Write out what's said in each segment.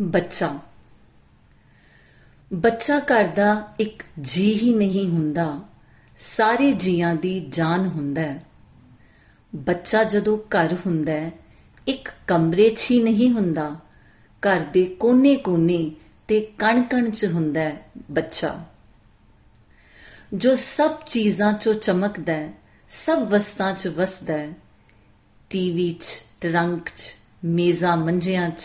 ਬੱਚਾ। ਬੱਚਾ ਘਰ ਦਾ ਇੱਕ ਜੀ ਹੀ ਨਹੀਂ ਹੁੰਦਾ, ਸਾਰੇ ਜੀਆਂ ਦੀ ਜਾਨ ਹੁੰਦਾ ਹੈ। ਬੱਚਾ ਜਦੋਂ ਘਰ ਹੁੰਦਾ ਹੈ, ਇੱਕ ਕਮਰੇ 'ਚ ਹੀ ਨਹੀਂ ਹੁੰਦਾ, ਘਰ ਦੇ ਕੋਨੇ-ਕੋਨੇ ਤੇ ਕਣ-ਕਣ 'ਚ ਹੁੰਦਾ ਹੈ ਬੱਚਾ। ਜੋ ਸਭ ਚੀਜ਼ਾਂ 'ਚੋਂ ਚਮਕਦਾ ਹੈ, ਸਭ ਵਸਤਾਂ 'ਚ ਵਸਦਾ ਹੈ, ਟੀਵੀ 'ਚ, ਟਰੰਕ 'ਚ, ਮੇਜ਼ਾਂ ਮੰਜਿਆਂ 'ਚ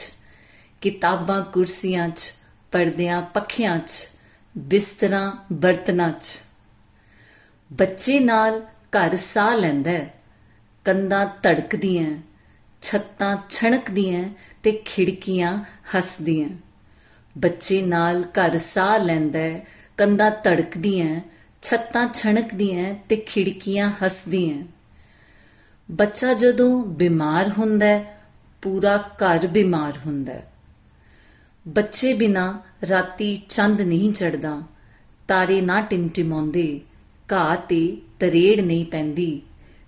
ਕਿਤਾਬਾਂ ਕੁਰਸੀਆਂ 'ਚ, ਪਰਦਿਆਂ ਪੱਖਿਆਂ 'ਚ, ਬਿਸਤਰਾਂ ਬਰਤਨਾਂ 'ਚ। ਬੱਚੇ ਨਾਲ ਘਰ ਸਾਹ ਲੈਂਦਾ ਹੈ, ਕੰਧਾਂ ਧੜਕਦੀਆਂ ਛੱਤਾਂ ਛਣਕਦੀਆਂ ਤੇ ਖਿੜਕੀਆਂ ਹੱਸਦੀਆਂ ਬੱਚੇ ਨਾਲ ਘਰ ਸਾਹ ਲੈਂਦਾ ਹੈ, ਕੰਧਾਂ ਧੜਕਦੀਆਂ ਛੱਤਾਂ ਛਣਕਦੀਆਂ ਤੇ ਖਿੜਕੀਆਂ ਹੱਸਦੀਆਂ ਬੱਚਾ ਜਦੋਂ ਬਿਮਾਰ ਹੁੰਦਾ ਹੈ, ਪੂਰਾ ਘਰ ਬਿਮਾਰ ਹੁੰਦਾ ਹੈ। ਬੱਚੇ ਬਿਨਾ ਰਾਤੀ ਚੰਦ ਨਹੀਂ ਚੜਦਾ ਤਾਰੇ ਨਾ ਟਿਮਟਿਮਾਉਂਦੇ, ਘਾਹ ਤੇ ਤਰੇੜ ਨਹੀਂ ਪੈਂਦੀ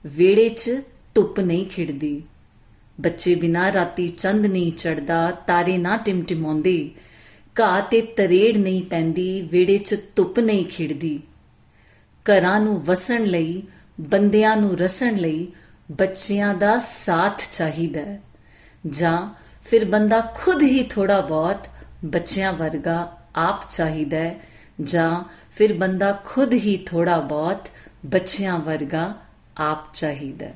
ਵੇੜੇ 'ਚ ਧੁੱਪ ਨਹੀਂ ਖਿੜਦੀ। ਬੱਚੇ ਬਿਨਾ ਰਾਤੀ ਚੰਦ ਨਹੀਂ ਚੜਦਾ ਤਾਰੇ ਨਾ ਟਿਮਟਿਮਾਉਂਦੇ, ਘਾਹ ਤੇ ਤਰੇੜ ਨਹੀਂ ਪੈਂਦੀ ਵੇੜੇ 'ਚ ਧੁੱਪ ਨਹੀਂ ਖਿੜਦੀ। ਘਰਾਂ ਨੂੰ ਵਸਣ ਲਈ, ਬੰਦਿਆਂ ਨੂੰ ਰਸਣ ਲਈ ਬੱਚਿਆਂ ਦਾ ਸਾਥ ਚਾਹੀਦਾ ਹੈ। ਜਾਂ ਫਿਰ ਬੰਦਾ ਖੁਦ ਹੀ ਥੋੜਾ ਬਹੁਤ ਬੱਚਿਆਂ ਵਰਗਾ ਆਪ ਚਾਹੀਦਾ ਹੈ, ਜਾਂ ਫਿਰ ਬੰਦਾ ਖੁਦ ਹੀ ਥੋੜਾ ਬਹੁਤ ਬੱਚਿਆਂ ਵਰਗਾ ਆਪ ਚਾਹੀਦਾ ਹੈ।